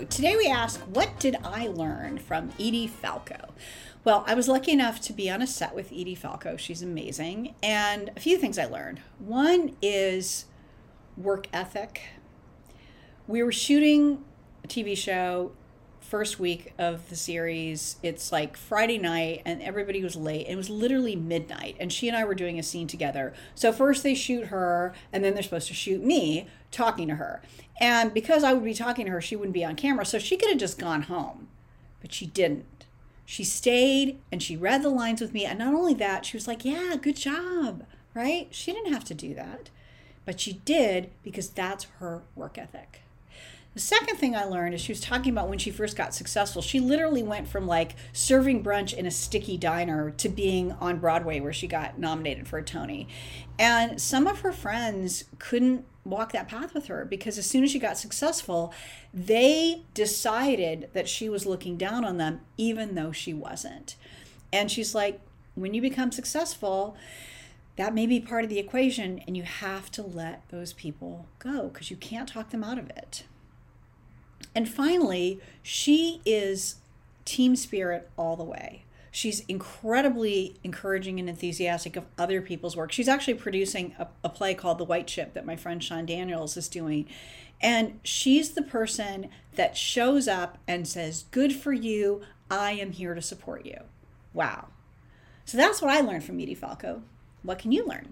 Today we ask, what did I learn from Edie Falco? Well, I was lucky enough to be on a set with Edie Falco. She's amazing. And a few things I learned. One is work ethic. We were shooting a TV show first week of the series. It's like Friday night and everybody was late. It was literally midnight and she and I were doing a scene together. So first they shoot her and then they're supposed to shoot me talking to her. And because I would be talking to her, she wouldn't be on camera. So she could have just gone home, but she didn't. She stayed and she read the lines with me. And not only that, she was like, Yeah, good job, right? She didn't have to do that, but she did because that's her work ethic. The second thing I learned is she was talking about when she first got successful. She literally went from like serving brunch in a sticky diner to being on Broadway where she got nominated for a Tony. And some of her friends couldn't walk that path with her because as soon as she got successful, they decided that she was looking down on them, even though she wasn't. And she's like, when you become successful, that may be part of the equation, and you have to let those people go because you can't talk them out of it. And finally, she is team spirit all the way. She's incredibly encouraging and enthusiastic of other people's work. She's actually producing a, a, play called The White Chip that my friend Sean Daniels is doing. And she's the person that shows up and says, Good for you. I am here to support you. Wow. So that's what I learned from Edie Falco. What can you learn?